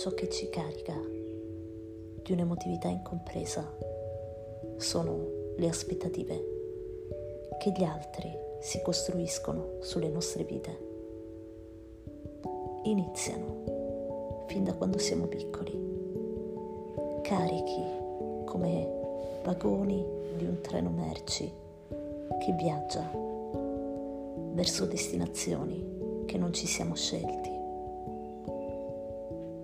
ciò che ci carica di un'emotività incompresa sono le aspettative che gli altri si costruiscono sulle nostre vite. Iniziano fin da quando siamo piccoli, carichi come vagoni di un treno merci che viaggia verso destinazioni che non ci siamo scelti.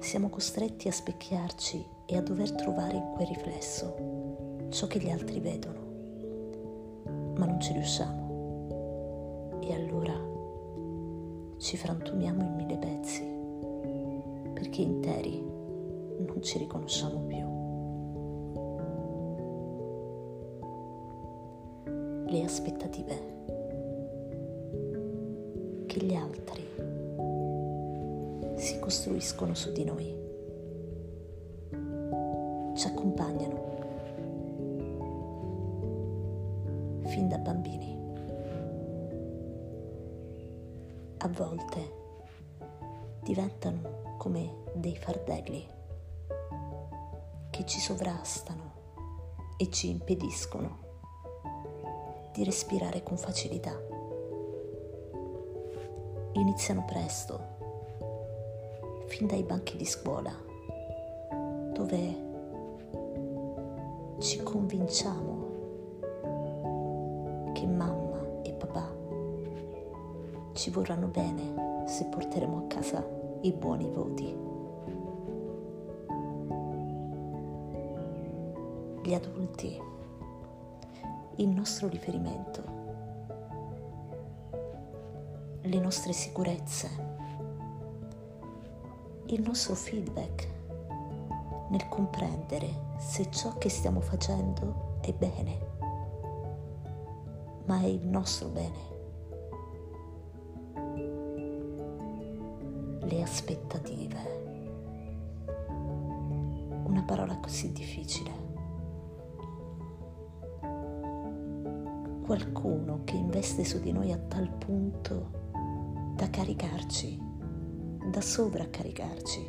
Siamo costretti a specchiarci e a dover trovare in quel riflesso ciò che gli altri vedono ma non ci riusciamo. E allora ci frantumiamo in mille pezzi, perché interi non ci riconosciamo più. Le aspettative che gli altri si costruiscono su di noi ci accompagnano fin da bambini. A volte diventano come dei fardelli che ci sovrastano e ci impediscono di respirare con facilità. Iniziano presto, fin dai banchi di scuola, dove ci convinciamo che mamma e papà ci vorranno bene se porteremo a casa i buoni voti. Gli adulti, il nostro riferimento, le nostre sicurezze, il nostro feedback nel comprendere se ciò che stiamo facendo è bene ma è il nostro bene. Le aspettative. Una parola così difficile. Qualcuno che investe su di noi a tal punto da caricarci, da sovraccaricarci,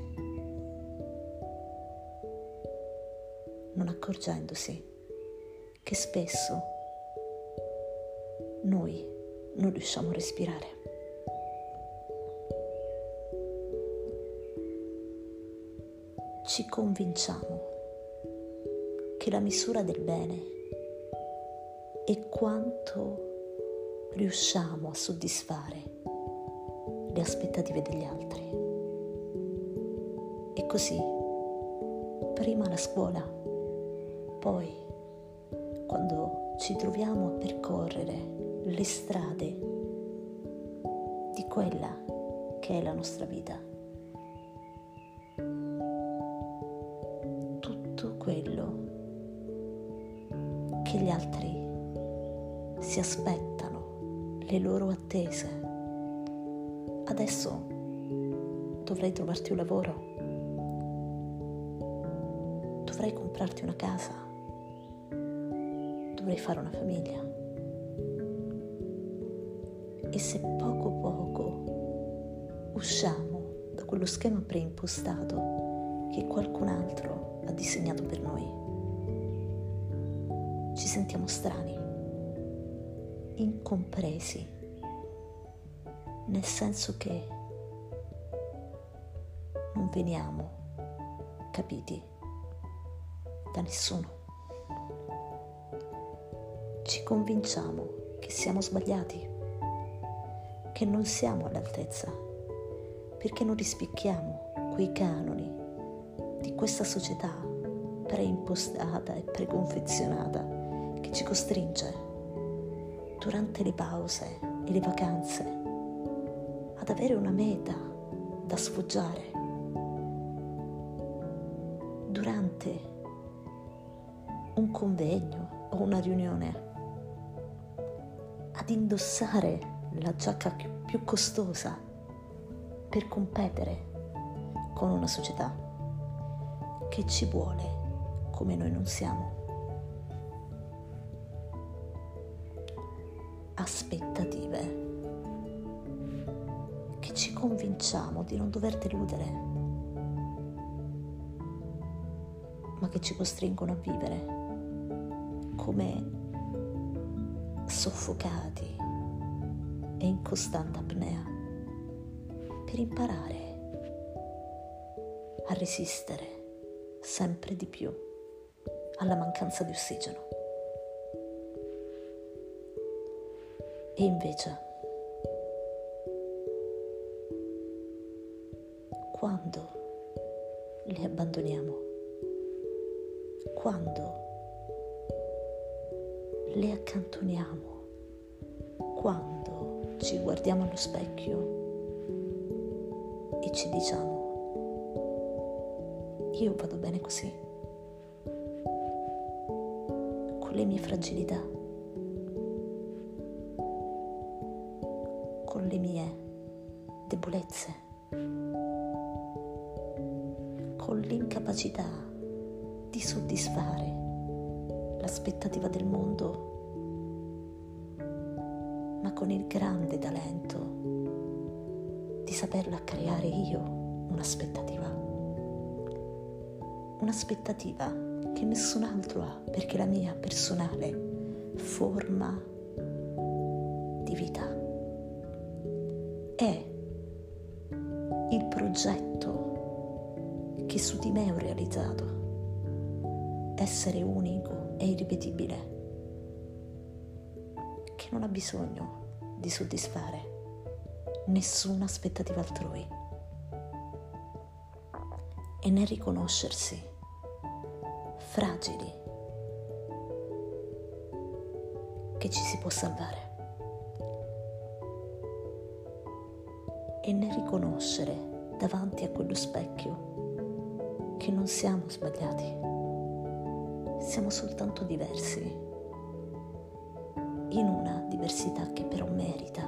non accorgendosi che spesso noi non riusciamo a respirare. Ci convinciamo che la misura del bene è quanto riusciamo a soddisfare le aspettative degli altri. E così, prima la scuola, poi quando ci troviamo a percorrere le strade di quella che è la nostra vita. Tutto quello che gli altri si aspettano, le loro attese. Adesso dovrai trovarti un lavoro, dovrai comprarti una casa, dovrai fare una famiglia. E se poco poco usciamo da quello schema preimpostato che qualcun altro ha disegnato per noi, ci sentiamo strani, incompresi, nel senso che non veniamo capiti da nessuno. Ci convinciamo che siamo sbagliati che non siamo all'altezza, perché non rispecchiamo quei canoni di questa società preimpostata e preconfezionata che ci costringe durante le pause e le vacanze ad avere una meta da sfoggiare. Durante un convegno o una riunione ad indossare la giacca più costosa per competere con una società che ci vuole come noi non siamo. Aspettative ci convinciamo di non dover deludere, ma che ci costringono a vivere come soffocati e in costante apnea per imparare a resistere sempre di più alla mancanza di ossigeno. E invece, quando li abbandoniamo, quando le accantoniamo, quando ci guardiamo allo specchio e ci diciamo io vado bene così, con le mie fragilità, con le mie debolezze, con l'incapacità di soddisfare l'aspettativa del mondo, ma con il grande talento di saperla creare io un'aspettativa. Un'aspettativa che nessun altro ha, perché la mia personale forma di vita è il progetto che su di me ho realizzato, essere unico e irripetibile, che non ha bisogno di soddisfare nessuna aspettativa altrui. E nel riconoscersi fragili che ci si può salvare. E nel riconoscere davanti a quello specchio che non siamo sbagliati, siamo soltanto diversi. In una diversità che però merita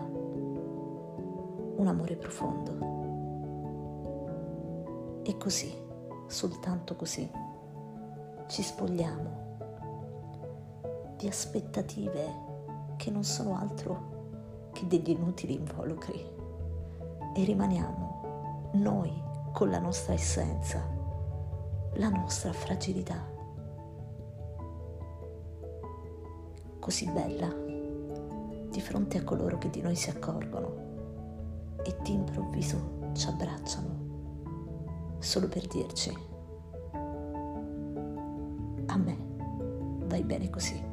un amore profondo. E così, soltanto così, ci spogliamo di aspettative che non sono altro che degli inutili involucri. E rimaniamo noi con la nostra essenza, la nostra fragilità, così bella di fronte a coloro che di noi si accorgono e d'improvviso ci abbracciano solo per dirci, a me vai bene così.